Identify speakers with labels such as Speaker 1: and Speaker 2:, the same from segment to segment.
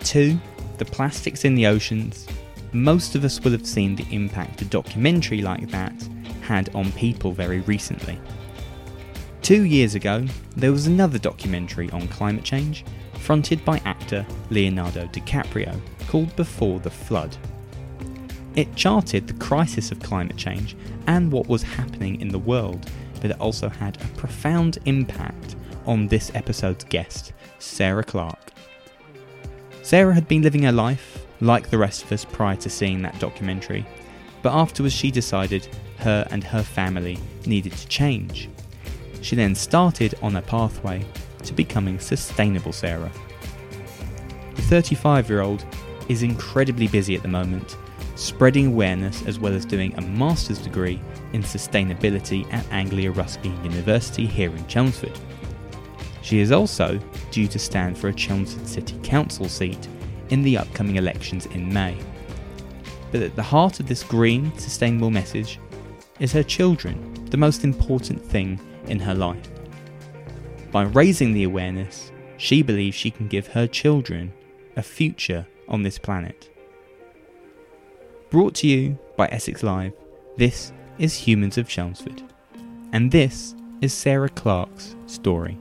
Speaker 1: Blue Planet 2, the plastics in the oceans, most of us will have seen the impact a documentary like that had on people very recently. Two years ago, there was another documentary on climate change, fronted by actor Leonardo DiCaprio, called Before the Flood. It charted the crisis of climate change and what was happening in the world, but it also had a profound impact on this episode's guest, Sarah Clarke. Sarah had been living her life, like the rest of us, prior to seeing that documentary, but afterwards she decided her and her family needed to change. She then started on a pathway to becoming sustainable Sarah. The 35 year old is incredibly busy at the moment, spreading awareness as well as doing a master's degree in sustainability at Anglia Ruskin University here in Chelmsford. She is also due to stand for a Chelmsford City Council seat in the upcoming elections in May. But at the heart of this green, sustainable message is her children, the most important thing in her life. By raising the awareness, she believes she can give her children a future on this planet. Brought to you by Essex Live, this is Humans of Chelmsford. And this is Sarah Clarke's story.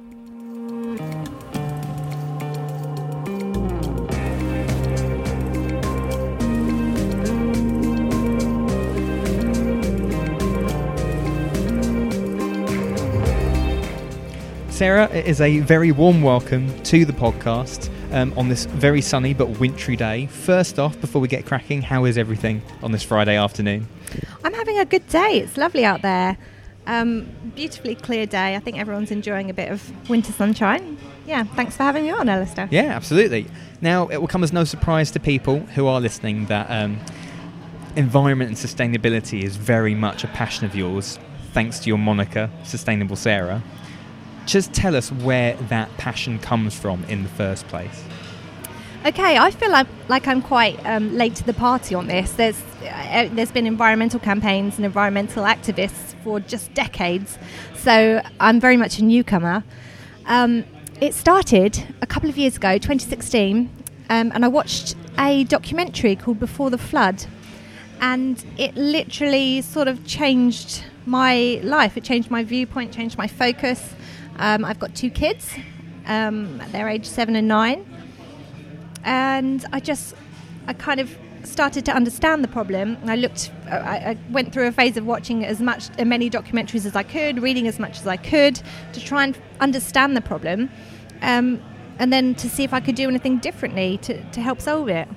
Speaker 1: Sarah, it is a very warm welcome to the podcast um, on this very sunny but wintry day. First off, before we get cracking, how is everything on this Friday afternoon?
Speaker 2: I'm having a good day. It's lovely out there. Um, beautifully clear day. I think everyone's enjoying a bit of winter sunshine. Yeah, thanks for having me on, Alistair.
Speaker 1: Yeah, absolutely. Now, it will come as no surprise to people who are listening that um, environment and sustainability is very much a passion of yours, thanks to your moniker, Sustainable Sarah just tell us where that passion comes from in the first place.
Speaker 2: Okay, I feel like, like I'm quite um, late to the party on this. There's uh, there's been environmental campaigns and environmental activists for just decades, so I'm very much a newcomer. Um, it started a couple of years ago, 2016, um, and I watched a documentary called Before the Flood, and it literally sort of changed my life. It changed my viewpoint, changed my focus. Um, I've got two kids. Um, they're age seven and nine, and I just I kind of started to understand the problem. I looked, I, I, went through a phase of watching as much, as many documentaries as I could, reading as much as I could to try and understand the problem, um, and then to see if I could do anything differently to, to help solve it.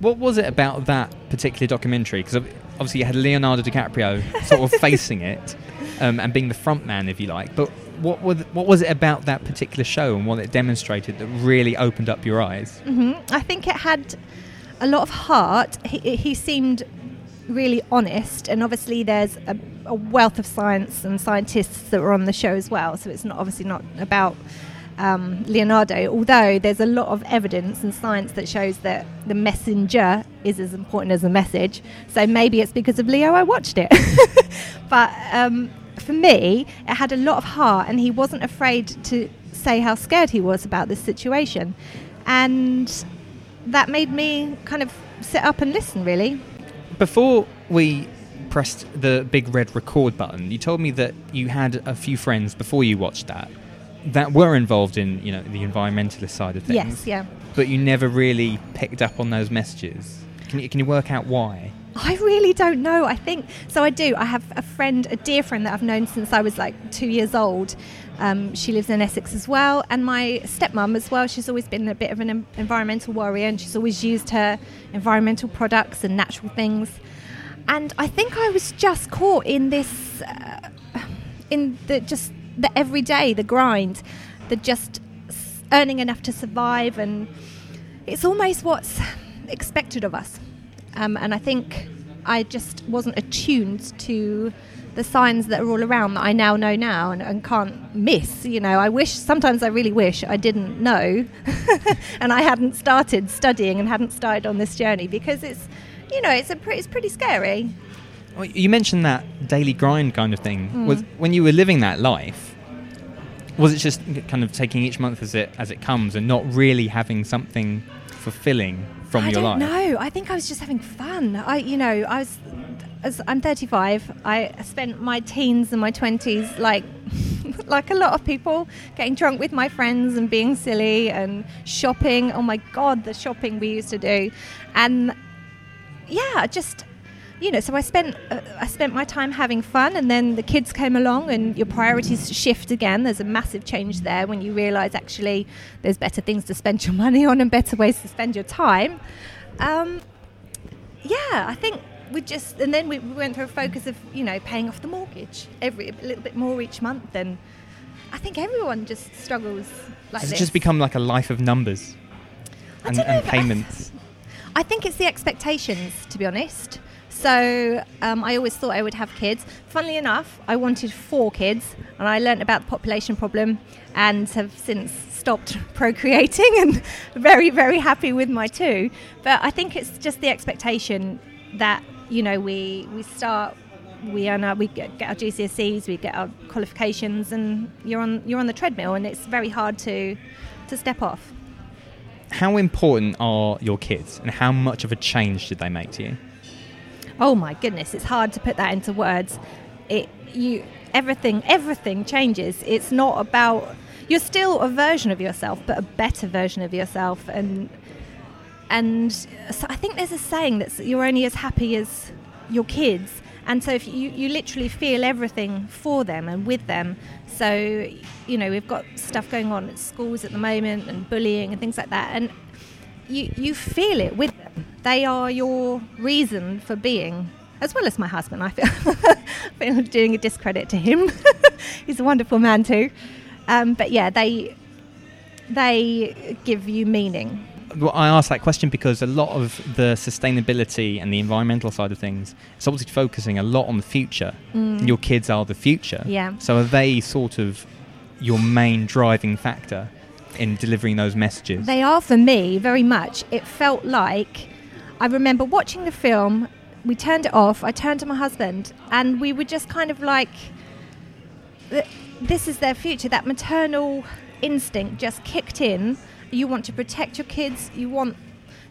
Speaker 1: What was it about that particular documentary? Because obviously you had Leonardo DiCaprio sort of facing it um, and being the front man, if you like. But what was what was it about that particular show and what it demonstrated that really opened up your eyes?
Speaker 2: Mm-hmm. I think it had a lot of heart. He, he seemed really honest, and obviously there's a, a, wealth of science and scientists that were on the show as well. So it's not obviously not about um, Leonardo, although there's a lot of evidence and science that shows that the messenger is as important as the message. So maybe it's because of Leo I watched it. but um, for me, it had a lot of heart, and he wasn't afraid to say how scared he was about this situation. And that made me kind of sit up and listen, really.
Speaker 1: Before we pressed the big red record button, you told me that you had a few friends before you watched that that were involved in you know the environmentalist side of things.
Speaker 2: Yes, yeah.
Speaker 1: But you never really picked up on those messages. Can you, can you work out why?
Speaker 2: I really don't know. I think so. I do. I have a friend, a dear friend that I've known since I was like two years old. Um, she lives in Essex as well, and my stepmom as well. She's always been a bit of an environmental warrior, and she's always used her environmental products and natural things. And I think I was just caught in this, uh, in the just the everyday, the grind, the just earning enough to survive, and it's almost what's expected of us. Um, and I think I just wasn't attuned to the signs that are all around that I now know now and, and can't miss. You know, I wish, sometimes I really wish I didn't know and I hadn't started studying and hadn't started on this journey because it's, you know, it's, a pre- it's pretty scary.
Speaker 1: Well, you mentioned that daily grind kind of thing. Mm. Was when you were living that life, was it just kind of taking each month as it as it comes and not really having something fulfilling from
Speaker 2: I
Speaker 1: your
Speaker 2: don't
Speaker 1: life?
Speaker 2: know. I think I was just having fun. I, you know, I was. As I'm 35. I spent my teens and my 20s like, like a lot of people, getting drunk with my friends and being silly and shopping. Oh my god, the shopping we used to do, and yeah, just you know. So I spent uh, I spent my time having fun, and then the kids came along, and your priorities shift again. There's a massive change there when you realise actually there's better things to spend your money on and better ways to spend your time. Um, yeah, I think we just and then we, we went through a focus of you know paying off the mortgage every a little bit more each month, and I think everyone just struggles like
Speaker 1: Has it
Speaker 2: this.
Speaker 1: just become like a life of numbers and, and
Speaker 2: if I-
Speaker 1: payments?
Speaker 2: I think it's the expectations, to be honest. So um, I always thought I would have kids. Funnily enough, I wanted four kids, and I learnt about the population problem, and have since stopped procreating, and very, very happy with my two. But I think it's just the expectation that you know we we start. We earn our, we get, get our GCSEs, we get our qualifications, and you're on you're on the treadmill, and it's very hard to to step off.
Speaker 1: How important are your kids, and how much of a change did they make to you?
Speaker 2: Oh my goodness, it's hard to put that into words. It you everything everything changes. It's not about you're still a version of yourself, but a better version of yourself and and so I think there's a saying that you're only as happy as your kids. And so if you, you literally feel everything for them and with them. So, you know, we've got stuff going on at schools at the moment and bullying and things like that. And you, you feel it with them. They are your reason for being, as well as my husband. I feel, I feel doing a discredit to him. He's a wonderful man too. Um, but yeah, they they give you meaning.
Speaker 1: Well, I asked that question because a lot of the sustainability and the environmental side of things is obviously focusing a lot on the future.
Speaker 2: Mm.
Speaker 1: Your kids are the future.
Speaker 2: Yeah.
Speaker 1: So are they sort of your main driving factor in delivering those messages?
Speaker 2: They are for me very much. It felt like I remember watching the film. We turned it off. I turned to my husband, and we were just kind of like, "This is their future." That maternal instinct just kicked in. You want to protect your kids. You want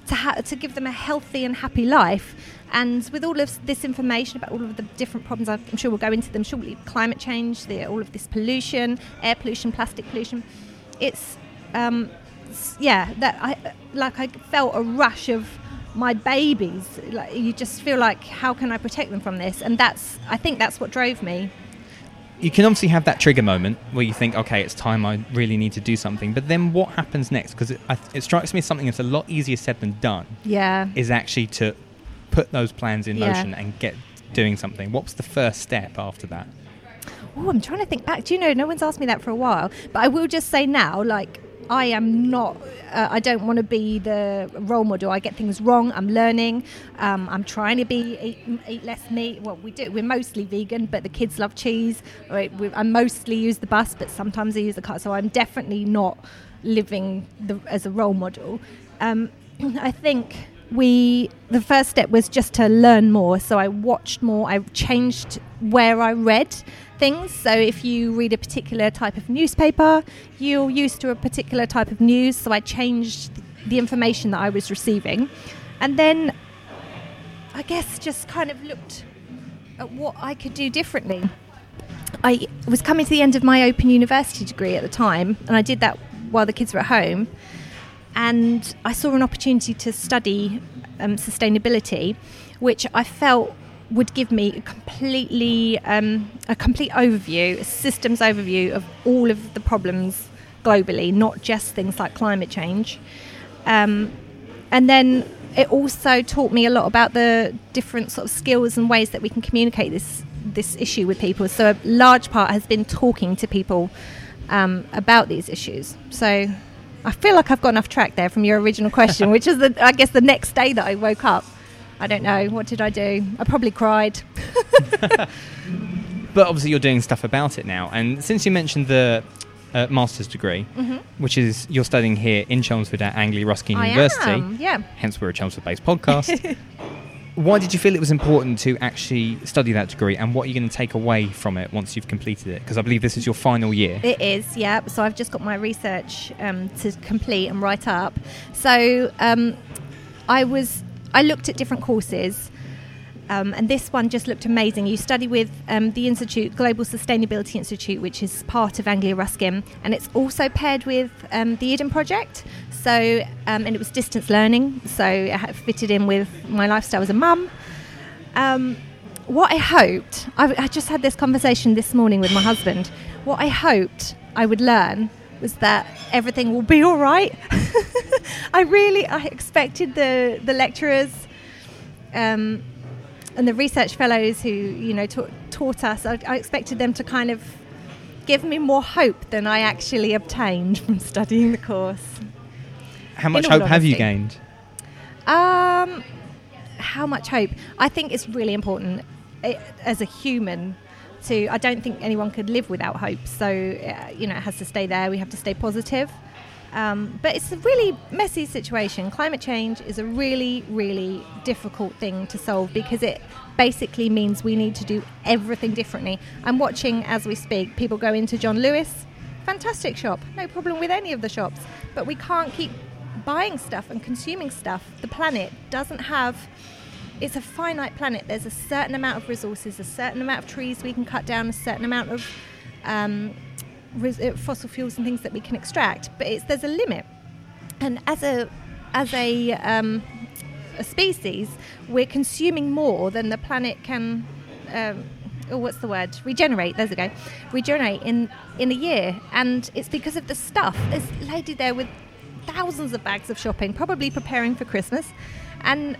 Speaker 2: to ha- to give them a healthy and happy life. And with all of this information about all of the different problems, I'm sure we'll go into them shortly. Climate change, the, all of this pollution, air pollution, plastic pollution. It's um, yeah, that I like I felt a rush of my babies. Like you just feel like, how can I protect them from this? And that's I think that's what drove me.
Speaker 1: you can obviously have that trigger moment where you think, okay, it's time, I really need to do something. But then what happens next? Because it, it strikes me as something that's a lot easier said than done,
Speaker 2: Yeah.
Speaker 1: is actually to put those plans in
Speaker 2: Yeah.
Speaker 1: motion and get doing something. What's the first step after that?
Speaker 2: Oh, I'm trying to think back. Do you know? No one's asked me that for a while, but I will just say now, like. I am not. Uh, I don't want to be the role model. I get things wrong. I'm learning. Um, I'm trying to be eat, eat less meat. Well, we do. We're mostly vegan, but the kids love cheese. Right, I mostly use the bus, but sometimes I use the car. So I'm definitely not living the, as a role model. Um, I think we the first step was just to learn more so i watched more i changed where i read things. So if you read a particular type of newspaper you're used to a particular type of news so i changed the information that i was receiving. And then i guess just kind of looked at what i could do differently. I was coming to the end of my open university degree at the time and i did that while the kids were at home. And I saw an opportunity to study um, sustainability, which I felt would give me a completely um, a complete overview, a systems overview of all of the problems globally, not just things like climate change. Um, and then it also taught me a lot about the different sort of skills and ways that we can communicate this this issue with people. So a large part has been talking to people um, about these issues. So I feel like I've got enough track there from your original question, which is the I guess the next day that I woke up. I don't know what did I do. I probably cried.
Speaker 1: But obviously, you're doing stuff about it now. And since you mentioned the uh, master's degree,
Speaker 2: Mhm.
Speaker 1: which is you're studying here in Chelmsford at Anglia Ruskin
Speaker 2: I
Speaker 1: University,
Speaker 2: am, yeah.
Speaker 1: hence we're a Chelmsford based podcast. why did you feel it was important to actually study that degree, and what are you going to take away from it once you've completed it? Because I believe this is your final year.
Speaker 2: It is, yeah. So I've just got my research um, to complete and write up. So um, I was, I looked at different courses. Um, and this one just looked amazing. You study with um, the Institute, Global Sustainability Institute, which is part of Anglia Ruskin, and it's also paired with um, the Eden Project. So, um, and it was distance learning, so it fitted in with my lifestyle as a mum. Um, what I hoped, I, I just had this conversation this morning with my husband. What I hoped I would learn was that everything will be all right. I really, I expected the the lecturers. Um, and the research fellows who you know ta- taught us, I, I, expected them to kind of give me more hope than I actually obtained from studying the course.
Speaker 1: How much hope have you gained?
Speaker 2: Um, how much hope? I think it's really important it, as a human to. I don't think anyone could live without hope. So uh, you know, it has to stay there. We have to stay positive. Um, but it's a really messy situation. Climate change is a really, really difficult thing to solve because it basically means we need to do everything differently. I'm watching as we speak people go into John Lewis, fantastic shop, no problem with any of the shops, but we can't keep buying stuff and consuming stuff. The planet doesn't have. It's a finite planet. There's a certain amount of resources, a certain amount of trees we can cut down, a certain amount of um, uh, fossil fuels and things that we can extract, but there's a limit. And as a as a um, a species, we're consuming more than the planet can. Um, oh, what's the word? Regenerate. There's a go. Regenerate in in a year, and it's because of the stuff. There's a lady there with thousands of bags of shopping, probably preparing for Christmas, and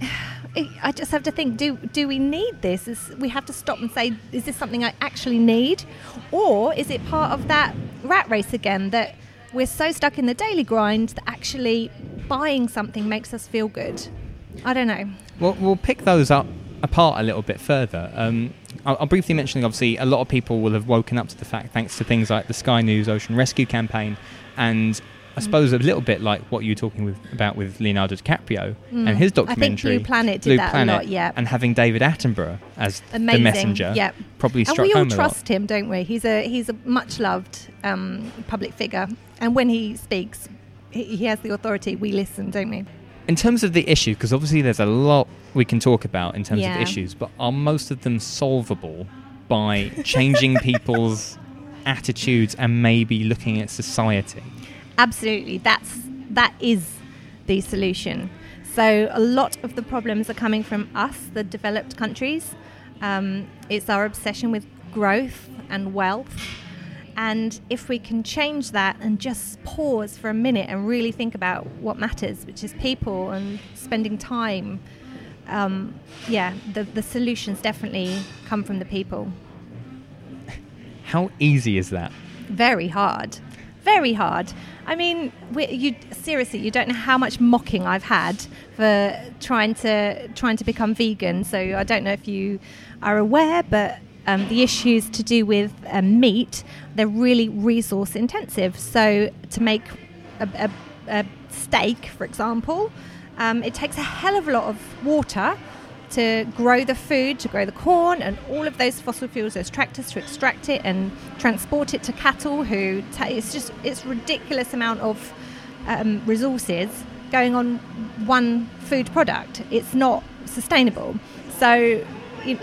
Speaker 2: I just have to think: Do do we need this? Is, we have to stop and say, is this something I actually need, or is it part of that rat race again that we're so stuck in the daily grind that actually buying something makes us feel good? I don't know.
Speaker 1: Well, we'll pick those up apart a little bit further. Um, I'll, I'll, briefly mention, obviously, a lot of people will have woken up to the fact, thanks to things like the Sky News Ocean Rescue campaign and I suppose a little bit like what you were talking with, about with Leonardo DiCaprio mm. and his documentary.
Speaker 2: I think Blue Planet did Blue that Planet, a lot, yeah.
Speaker 1: And having David Attenborough as Amazing, the messenger,
Speaker 2: yep.
Speaker 1: probably struck
Speaker 2: And we
Speaker 1: all
Speaker 2: trust him, don't we? He's a he's a much loved um, public figure, and when he speaks, he, he has the authority. We listen, don't we?
Speaker 1: In terms of the issue, because obviously there's a lot we can talk about in terms yeah. of issues, but are most of them solvable by changing people's attitudes and maybe looking at society?
Speaker 2: Absolutely. That's that is the solution. So a lot of the problems are coming from us the developed countries. Um, it's our obsession with growth and wealth. And if we can change that and just pause for a minute and really think about what matters which is people and spending time um, yeah the, the solutions definitely come from the people.
Speaker 1: How easy is that?
Speaker 2: Very hard very hard. I mean, you seriously, you don't know how much mocking I've had for trying to trying to become vegan. So I don't know if you are aware, but um, the issues to do with um, meat, they're really resource intensive. So to make a, a, a steak, for example, um, it takes a hell of a lot of water to grow the food, to grow the corn, and all of those fossil fuels, those tractors to extract it and transport it to cattle. Who it's just it's ridiculous amount of um, resources going on one food product. It's not sustainable. So,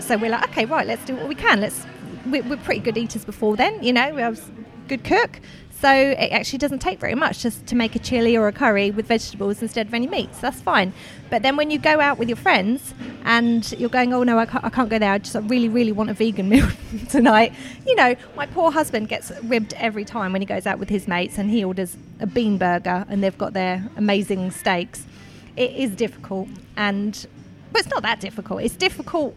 Speaker 2: so we're like, okay, right, let's do what we can. Let's we're, we're pretty good eaters before then, you know. We have good cook. So it actually doesn't take very much just to make a chili or a curry with vegetables instead of any meat. So that's fine. But then when you go out with your friends and you're going, oh no, I can't, I can't go there. I just I really, really want a vegan meal tonight. You know, my poor husband gets ribbed every time when he goes out with his mates and he orders a bean burger and they've got their amazing steaks. It is difficult, and but it's not that difficult. It's difficult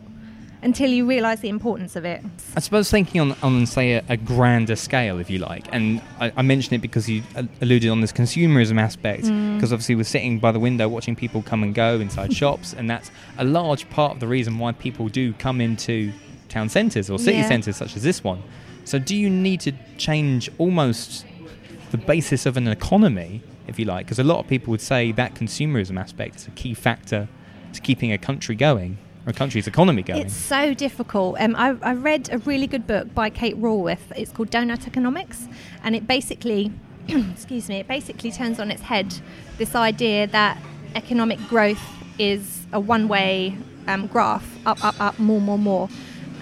Speaker 2: until you realise the importance of it.
Speaker 1: I suppose thinking on, on say, a, a grander scale, if you like, and I, I mention it because you alluded on this consumerism aspect, because mm. obviously we're sitting by the window watching people come and go inside shops, and that's a large part of the reason why people do come into town centres or city yeah. centres such as this one. So, do you need to change almost the basis of an economy, if you like? Because a lot of people would say that consumerism aspect is a key factor to keeping a country going a country's economy going.
Speaker 2: It's so difficult. Um, I, I read a really good book by Kate Raworth. It's called Doughnut Economics, and it basically, excuse me, it basically turns on its head this idea that economic growth is a one-way um, graph, up, up, up, more, more, more,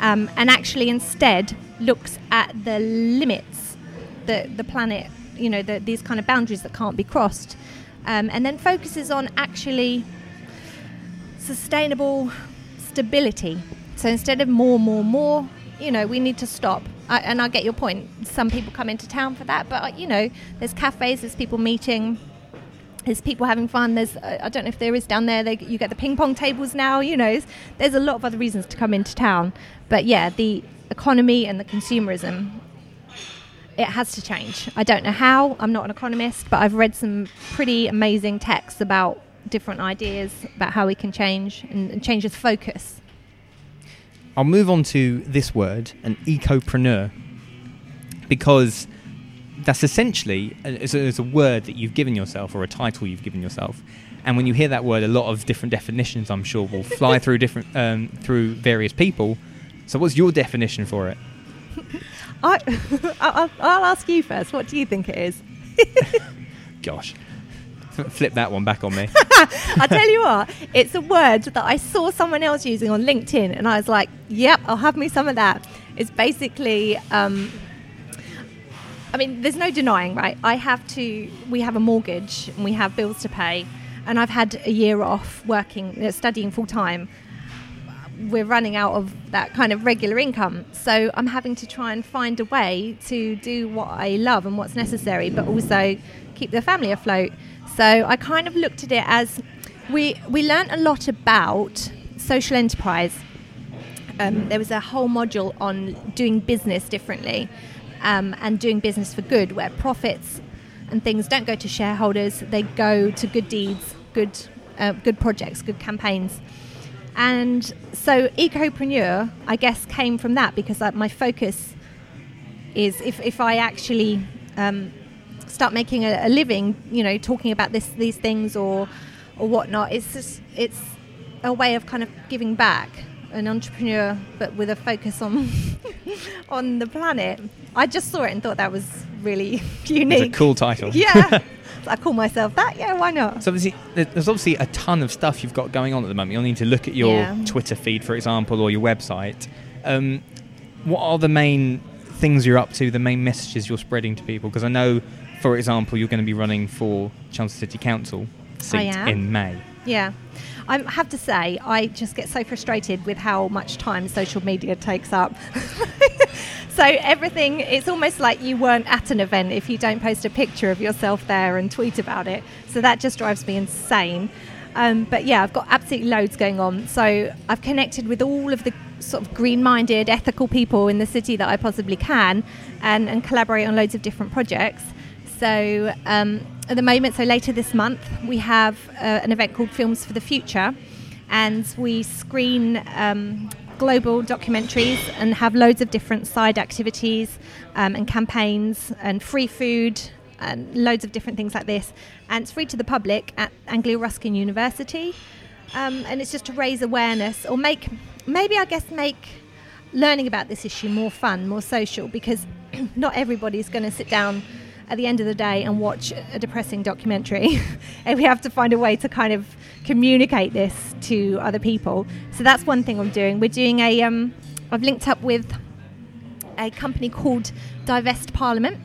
Speaker 2: um, and actually instead looks at the limits that the planet, you know, the, these kind of boundaries that can't be crossed, um, and then focuses on actually sustainable stability. So instead of more, more, more, you know, we need to stop. I, and I get your point. Some people come into town for that, but you know, there's cafes, there's people meeting, there's people having fun. There's uh, I don't know if there is down there. They, you get the ping pong tables now. You know, there's a lot of other reasons to come into town. But yeah, the economy and the consumerism. It has to change. I don't know how. I'm not an economist, but I've read some pretty amazing texts about different ideas about how we can change and, and change the focus.
Speaker 1: I'll move on to this word, an ecopreneur, because that's essentially it's, a, it's a word that you've given yourself or a title you've given yourself. And when you hear that word, a lot of different definitions, I'm sure, will fly through different um, through various people. So, what's your definition for it?
Speaker 2: I, I'll, I'll ask you first. What do you think it is?
Speaker 1: Gosh, flip that one back on me.
Speaker 2: I tell you what, it's a word that I saw someone else using on LinkedIn, and I was like, "Yep, I'll have me some of that." It's basically, um, I mean, there's no denying, right? I have to. We have a mortgage, and we have bills to pay, and I've had a year off working, uh, studying full time. We're running out of that kind of regular income, so I'm having to try and find a way to do what I love and what's necessary, but also keep the family afloat. So I kind of looked at it as we we learned a lot about social enterprise. Um, there was a whole module on doing business differently um, and doing business for good, where profits and things don't go to shareholders; they go to good deeds, good uh, good projects, good campaigns. And so, ecopreneur, I guess, came from that because my focus is if, if I actually um, start making a, a, living, you know, talking about this these things or or whatnot. It's just it's a way of kind of giving back, an entrepreneur, but with a focus on on the planet. I just saw it and thought that was really unique.
Speaker 1: It's a cool title.
Speaker 2: Yeah. I call myself that. Yeah, why not?
Speaker 1: So obviously, there's obviously a ton of stuff you've got going on at the moment. You'll need to look at your yeah. Twitter feed, for example, or your website. Um, what are the main things you're up to? The main messages you're spreading to people? Because I know for example, you're going to be running for Chelmsford City Council seat in May.
Speaker 2: Yeah. I have to say, I just get so frustrated with how much time social media takes up. so everything, it's almost like you weren't at an event if you don't post a picture of yourself there and tweet about it. So that just drives me insane. Um, but yeah, I've got absolutely loads going on. So I've connected with all of the sort of green minded, ethical people in the city that I possibly can and, and collaborate on loads of different projects. So um, at the moment, so later this month, we have uh, an event called Films for the Future, and we screen um, global documentaries and have loads of different side activities um, and campaigns and free food and loads of different things like this. And it's free to the public at Anglia Ruskin University. Um, and it's just to raise awareness or make, maybe I guess, make learning about this issue more fun, more social, because not everybody's going to sit down at the end of the day and watch a depressing documentary. and we have to find a way to kind of communicate this to other people. So that's one thing I'm doing. We're doing a. Um, I've linked up with a company called Divest Parliament.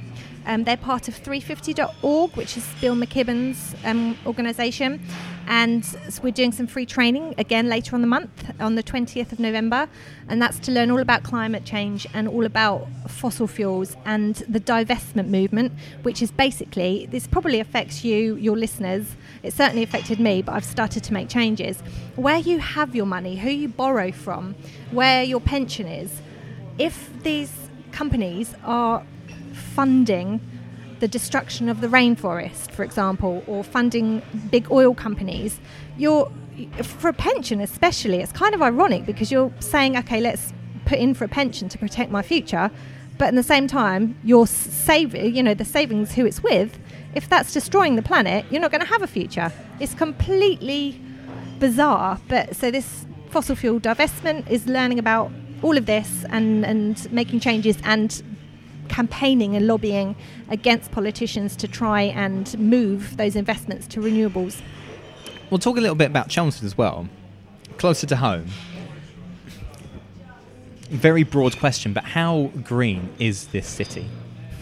Speaker 2: Um, they're part of 350.org, which is Bill McKibben's um, organisation. And so we're doing some free training again later on the month, on the 20th of November. And that's to learn all about climate change and all about fossil fuels and the divestment movement, which is basically, this probably affects you, your listeners. It certainly affected me, but I've started to make changes. Where you have your money, who you borrow from, where your pension is, if these companies are funding the destruction of the rainforest, for example, or funding big oil companies, you're for a pension especially, it's kind of ironic because you're saying, okay, let's put in for a pension to protect my future, but at the same time, you're saving, you know, the savings who it's with. If that's destroying the planet, you're not going to have a future. It's completely bizarre. But so this fossil fuel divestment is learning about all of this and, and making changes and campaigning and lobbying against politicians to try and move those investments to renewables.
Speaker 1: We'll talk a little bit about Chelmsford as well, closer to home. Very broad question, but how green is this city?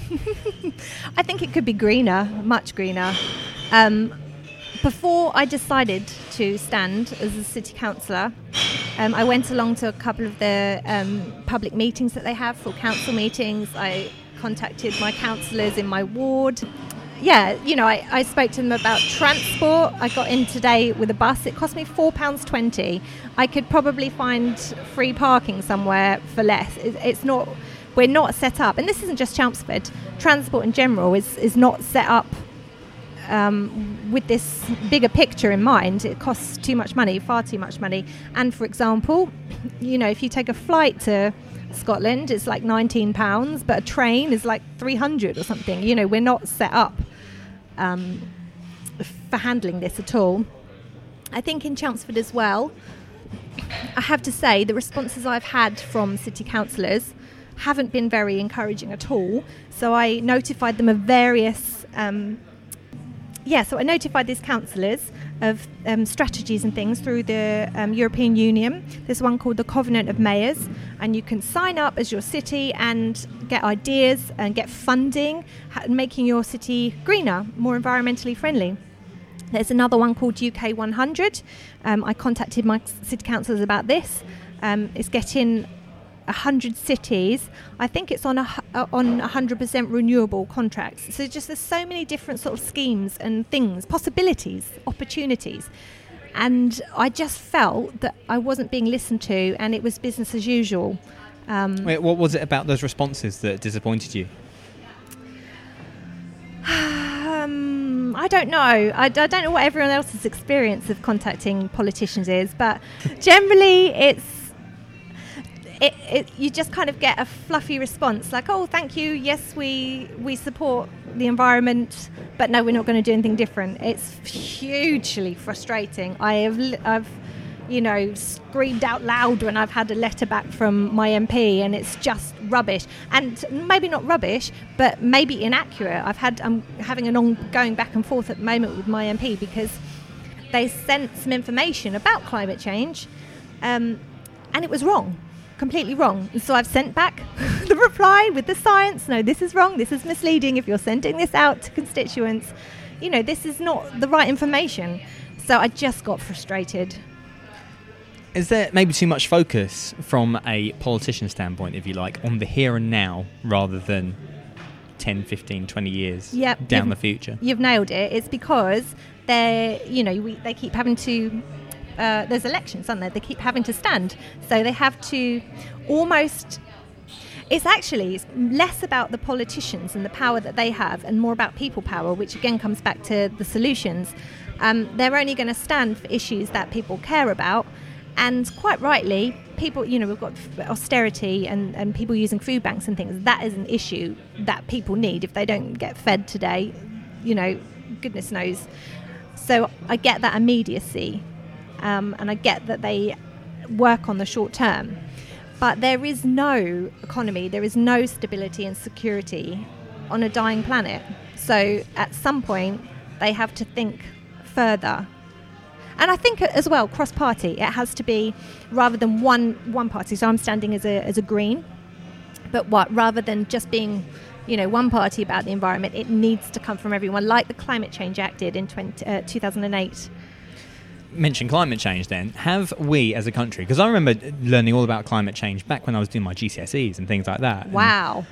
Speaker 2: I think it could be greener, much greener. Um, before I decided to stand as a city councillor, um, I went along to a couple of the um, public meetings that they have for council meetings. I contacted my councillors in my ward. Yeah, you know, I, I spoke to them about transport. I got in today with a bus. It cost me £4.20. I could probably find free parking somewhere for less. It, it's not, we're not set up, and this isn't just Chelmsford, transport in general is, is not set up um, with this bigger picture in mind, it costs too much money, far too much money. And for example, you know, if you take a flight to Scotland, it's like 19 pounds, but a train is like 300 or something. You know, we're not set up um, for handling this at all. I think in Chelmsford as well, I have to say the responses I've had from city councillors haven't been very encouraging at all. So I notified them of various um, yeah, so I notified these councillors of um, strategies and things through the um, European Union. There's one called the Covenant of Mayors, and you can sign up as your city and get ideas and get funding, making your city greener, more environmentally friendly. There's another one called UK 100. Um, I contacted my city councillors about this. Um, it's getting 100 cities. I think it's on a, uh, on 100% renewable contracts. So just there's so many different sort of schemes and things, possibilities, opportunities. And I just felt that I wasn't being listened to and it was business as usual.
Speaker 1: Um, Wait, what was it about those responses that disappointed you?
Speaker 2: um, I don't know. I, I, don't know what everyone else's experience of contacting politicians is, but generally it's it, it, you just kind of get a fluffy response like, oh, thank you, yes, we, we support the environment, but no, we're not going to do anything different. It's hugely frustrating. I have, I've, you know, screamed out loud when I've had a letter back from my MP, and it's just rubbish. And maybe not rubbish, but maybe inaccurate. I've had, I'm having an ongoing back and forth at the moment with my MP because they sent some information about climate change, um, and it was wrong completely wrong. So I've sent back the reply with the science. No, this is wrong. This is misleading. If you're sending this out to constituents, you know, this is not the right information. So I just got frustrated.
Speaker 1: Is there maybe too much focus from a politician standpoint, if you like, on the here and now rather than 10, 15, 20 years yep, down the future?
Speaker 2: You've nailed it. It's because they're, you know, we, they keep having to uh, there's elections, aren't there? They keep having to stand, so they have to almost. It's actually it's less about the politicians and the power that they have, and more about people power, which again comes back to the solutions. Um, they're only going to stand for issues that people care about, and quite rightly, people, you know, we've got austerity and, and people using food banks and things. That is an issue that people need. If they don't get fed today, you know, goodness knows. So I get that immediacy um, and I get that they work on the short term. But there is no economy, there is no stability and security on a dying planet. So at some point, they have to think further. And I think as well, cross party, it has to be rather than one one party. So I'm standing as a, as a green, but what rather than just being you know one party about the environment, it needs to come from everyone, like the Climate Change Act did in 20, uh, 2008
Speaker 1: mention climate change then have we as a country because i remember learning all about climate change back when i was doing my gcse's and things like that
Speaker 2: wow.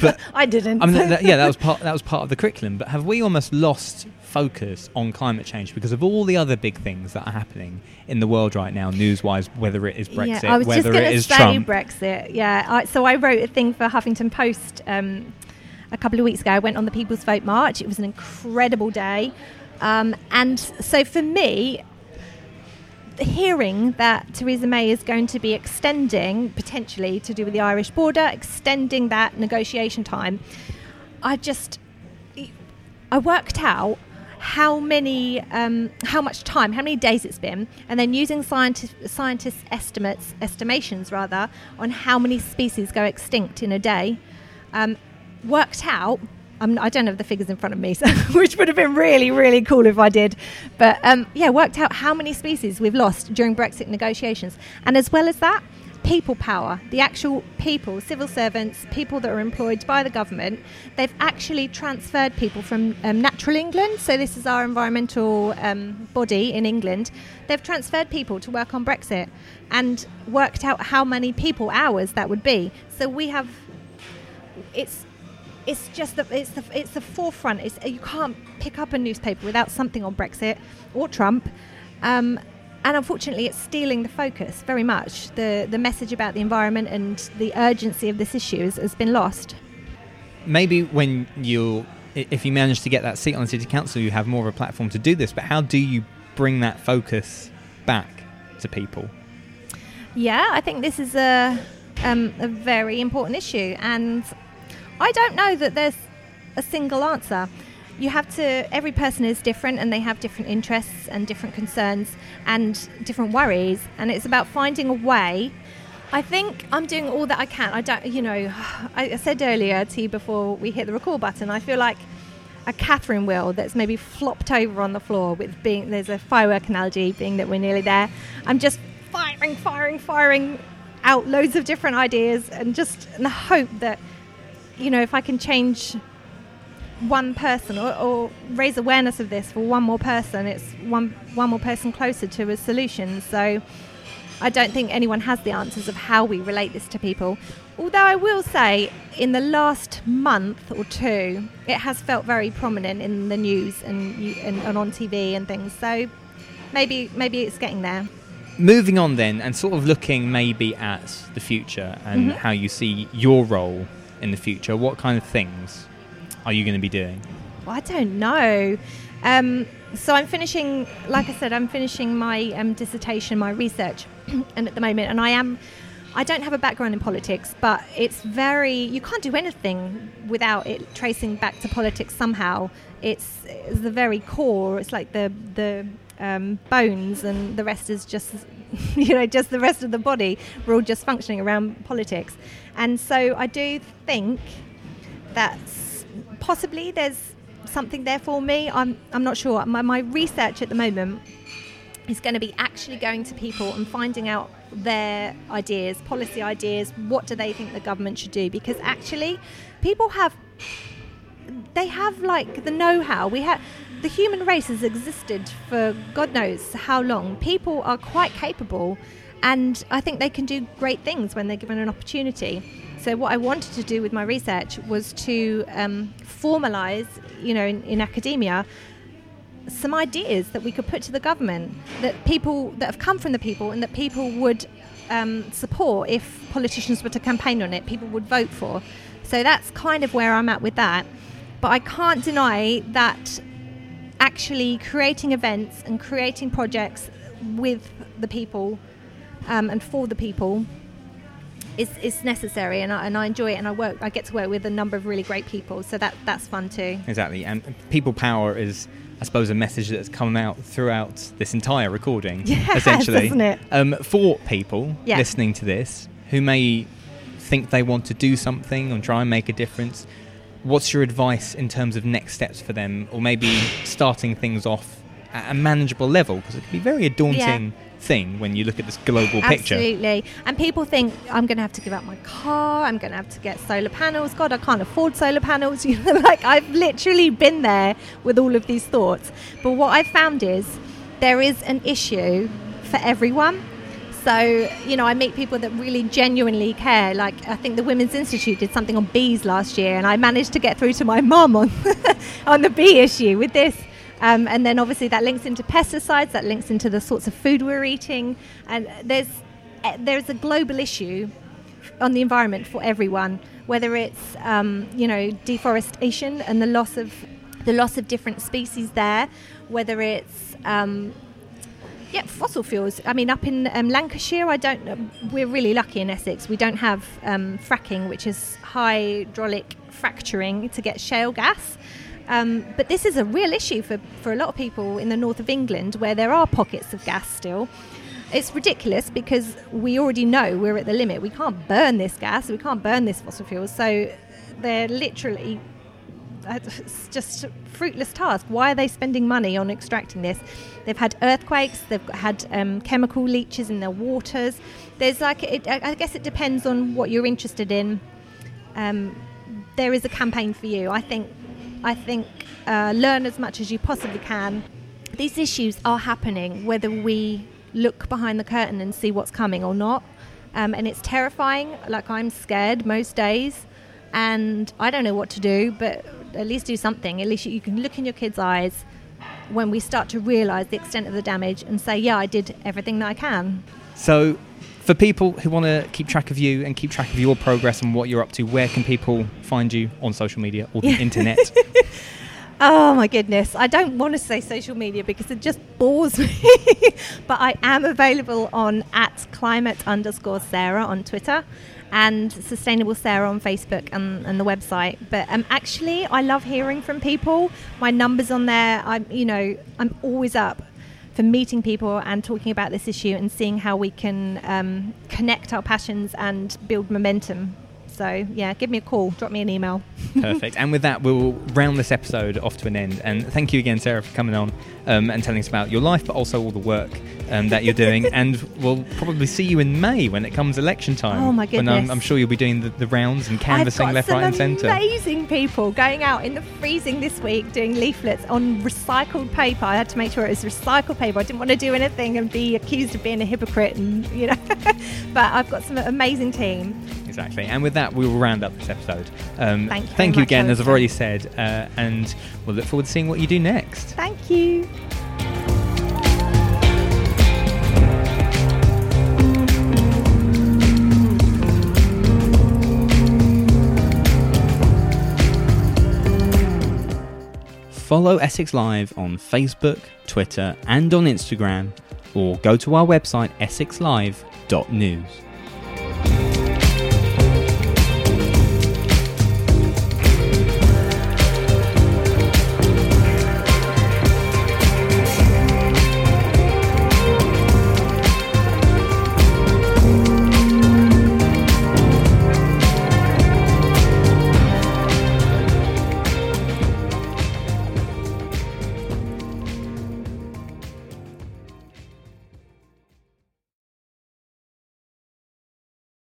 Speaker 2: But i didn't.
Speaker 1: I mean that, yeah that was part that was part of the curriculum but have we almost lost focus on climate change because of all the other big things that are happening in the world right now news-wise whether it is brexit
Speaker 2: yeah, I was
Speaker 1: whether
Speaker 2: just
Speaker 1: it is
Speaker 2: say
Speaker 1: trump?
Speaker 2: Brexit yeah. I, so i wrote a thing for huffington post um, a couple of weeks ago. I went on the people's vote march. It was an incredible day. Um, and so for me hearing that Theresa May is going to be extending, potentially to do with the Irish border, extending that negotiation time, I just, I worked out how many, um, how much time, how many days it's been, and then using scientists scientists' estimates, estimations rather, on how many species go extinct in a day, um, worked out. I'm, I do not have the figures in front of me, so, which would have been really, really cool if I did. But um, yeah, worked out how many species we've lost during Brexit negotiations, and as well as that, people power, the actual people, civil servants, people that are employed by the government, they've actually transferred people from um, Natural England, so this is our environmental um, body in England, they've transferred people to work on Brexit and worked out how many people hours that would be. So we have, it's it's just the it's the it's the forefront. It's you can't pick up a newspaper without something on Brexit or Trump. Um, and unfortunately, it's stealing the focus very much. The the message about the environment and the urgency of this issue has, has been lost.
Speaker 1: Maybe when you, if you manage to get that seat on the city council, you have more of a platform to do this. But how do you bring that focus back to people?
Speaker 2: Yeah, I think this is a um, a very important issue, and I don't know that there's a single answer you have to every person is different and they have different interests and different concerns and different worries and it's about finding a way I think I'm doing all that I can. I don't, you know, I said earlier to you before we hit the record button, I feel like a Catherine wheel that's maybe flopped over on the floor with being, there's a firework analogy being that we're nearly there. I'm just firing, firing, firing out loads of different ideas and just in the hope that, you know, if I can change one person or, or, raise awareness of this for one more person, it's one one more person closer to a solution. So I don't think anyone has the answers of how we relate this to people. Although I will say, in the last month or two, it has felt very prominent in the news and, and, and on TV and things. So maybe maybe it's getting there.
Speaker 1: Moving on then, and sort of looking maybe at the future and mm-hmm. how you see your role in the future. What kind of things are you going to be doing?
Speaker 2: Well, I don't know. Um, so I'm finishing, like I said, I'm finishing my um, dissertation, my research, and at the moment, and I am. I don't have a background in politics, but it's very. You can't do anything without it tracing back to politics somehow. It's, it's the very core. It's like the the um, bones, and the rest is just, you know, just the rest of the body. We're all just functioning around politics, and so I do think that possibly there's something there for me. I'm, I'm not sure. My, my research at the moment is going to be actually going to people and finding out their ideas, policy ideas, what do they think the government should do? Because actually, people have, they have like the know how. We have, the human race has existed for God knows how long. People are quite capable, and I think they can do great things when they're given an opportunity. So what I wanted to do with my research was to um, formalize, you know, in, in academia, some ideas that we could put to the government that people that have come from the people and that people would um, support if politicians were to campaign on it, people would vote for. So that's kind of where I'm at with that. But I can't deny that actually creating events and creating projects with the people um, and for the people is, is necessary and I, and I enjoy it and I work I get to work with a number of really great people so that that's fun too
Speaker 1: exactly and people power is I suppose a message that's come out throughout this entire recording
Speaker 2: yes,
Speaker 1: essentially
Speaker 2: isn't it?
Speaker 1: Um, for people yeah. listening to this who may think they want to do something and try and make a difference what's your advice in terms of next steps for them or maybe starting things off at a manageable level because it can be very a daunting yeah thing when you look at this global picture.
Speaker 2: Absolutely. And people think I'm going to have to give up my car. I'm going to have to get solar panels. God, I can't afford solar panels. You know, like I've literally been there with all of these thoughts. But what I've found is there is an issue for everyone. So, you know, I meet people that really genuinely care. Like, I think the Women's Institute did something on bees last year, and I managed to get through to my mum on, on the bee issue with this. Um, and then obviously that links into pesticides, that links into the sorts of food we're eating. And there's, eh, there's a global issue on the environment for everyone, whether it's, um, you know, deforestation and the loss of, the loss of different species there, whether it's, um, yeah, fossil fuels. I mean, up in um, Lancashire, I don't. We're really lucky in Essex. We don't have um, fracking, which is hydraulic fracturing to get shale gas. Um, but this is a real issue for, for a lot of people in the north of England where there are pockets of gas still. It's ridiculous because we already know we're at the limit. We can't burn this gas, we can't burn this fossil fuel. So they're literally it's just fruitless task. Why are they spending money on extracting this? They've had earthquakes, they've had um, chemical leaches in their waters. There's like, it, I guess it depends on what you're interested in. Um, there is a campaign for you. I think, I think, uh, learn as much as you possibly can. These issues are happening, whether we look behind the curtain and see what's coming or not. Um, and it's terrifying. Like I'm scared most days, and I don't know what to do. But at least do something. At least you can look in your kids' eyes when we start to realise the extent of the damage and say, yeah, I did everything that I can.
Speaker 1: So, for people who want to keep track of you and keep track of your progress and what you're up to, where can people find you on social media or the internet?
Speaker 2: Oh my goodness. I don't want to say social media because it just bores me. but I am available on at climate underscore Sarah on Twitter and Sustainable Sarah on Facebook and, and the website. But um, actually, I love hearing from people. My numbers on there, I'm you know I'm always up for meeting people and talking about this issue and seeing how we can um, connect our passions and build momentum so, yeah, give me a call, drop me an email.
Speaker 1: Perfect. And with that, we'll round this episode off to an end. And thank you again, Sarah, for coming on um, and telling us about your life, but also all the work um, that you're doing. and we'll probably see you in May when it comes election time.
Speaker 2: Oh, my goodness.
Speaker 1: When I'm, I'm sure you'll be doing the, the, rounds and canvassing left, right, and centre.
Speaker 2: amazing people going out in the freezing this week doing leaflets on recycled paper. I had to make sure it was recycled paper. I didn't want to do anything and be accused of being a hypocrite, and you know. but I've got some amazing team
Speaker 1: exactly. And with that, we will round up this episode.
Speaker 2: Um, thank you.
Speaker 1: Thank you again,
Speaker 2: as
Speaker 1: I've already said, uh, and we'll look forward to seeing what you do next.
Speaker 2: Thank you.
Speaker 1: Follow Essex Live on Facebook, Twitter, and on Instagram, or go to our website essexlive.news.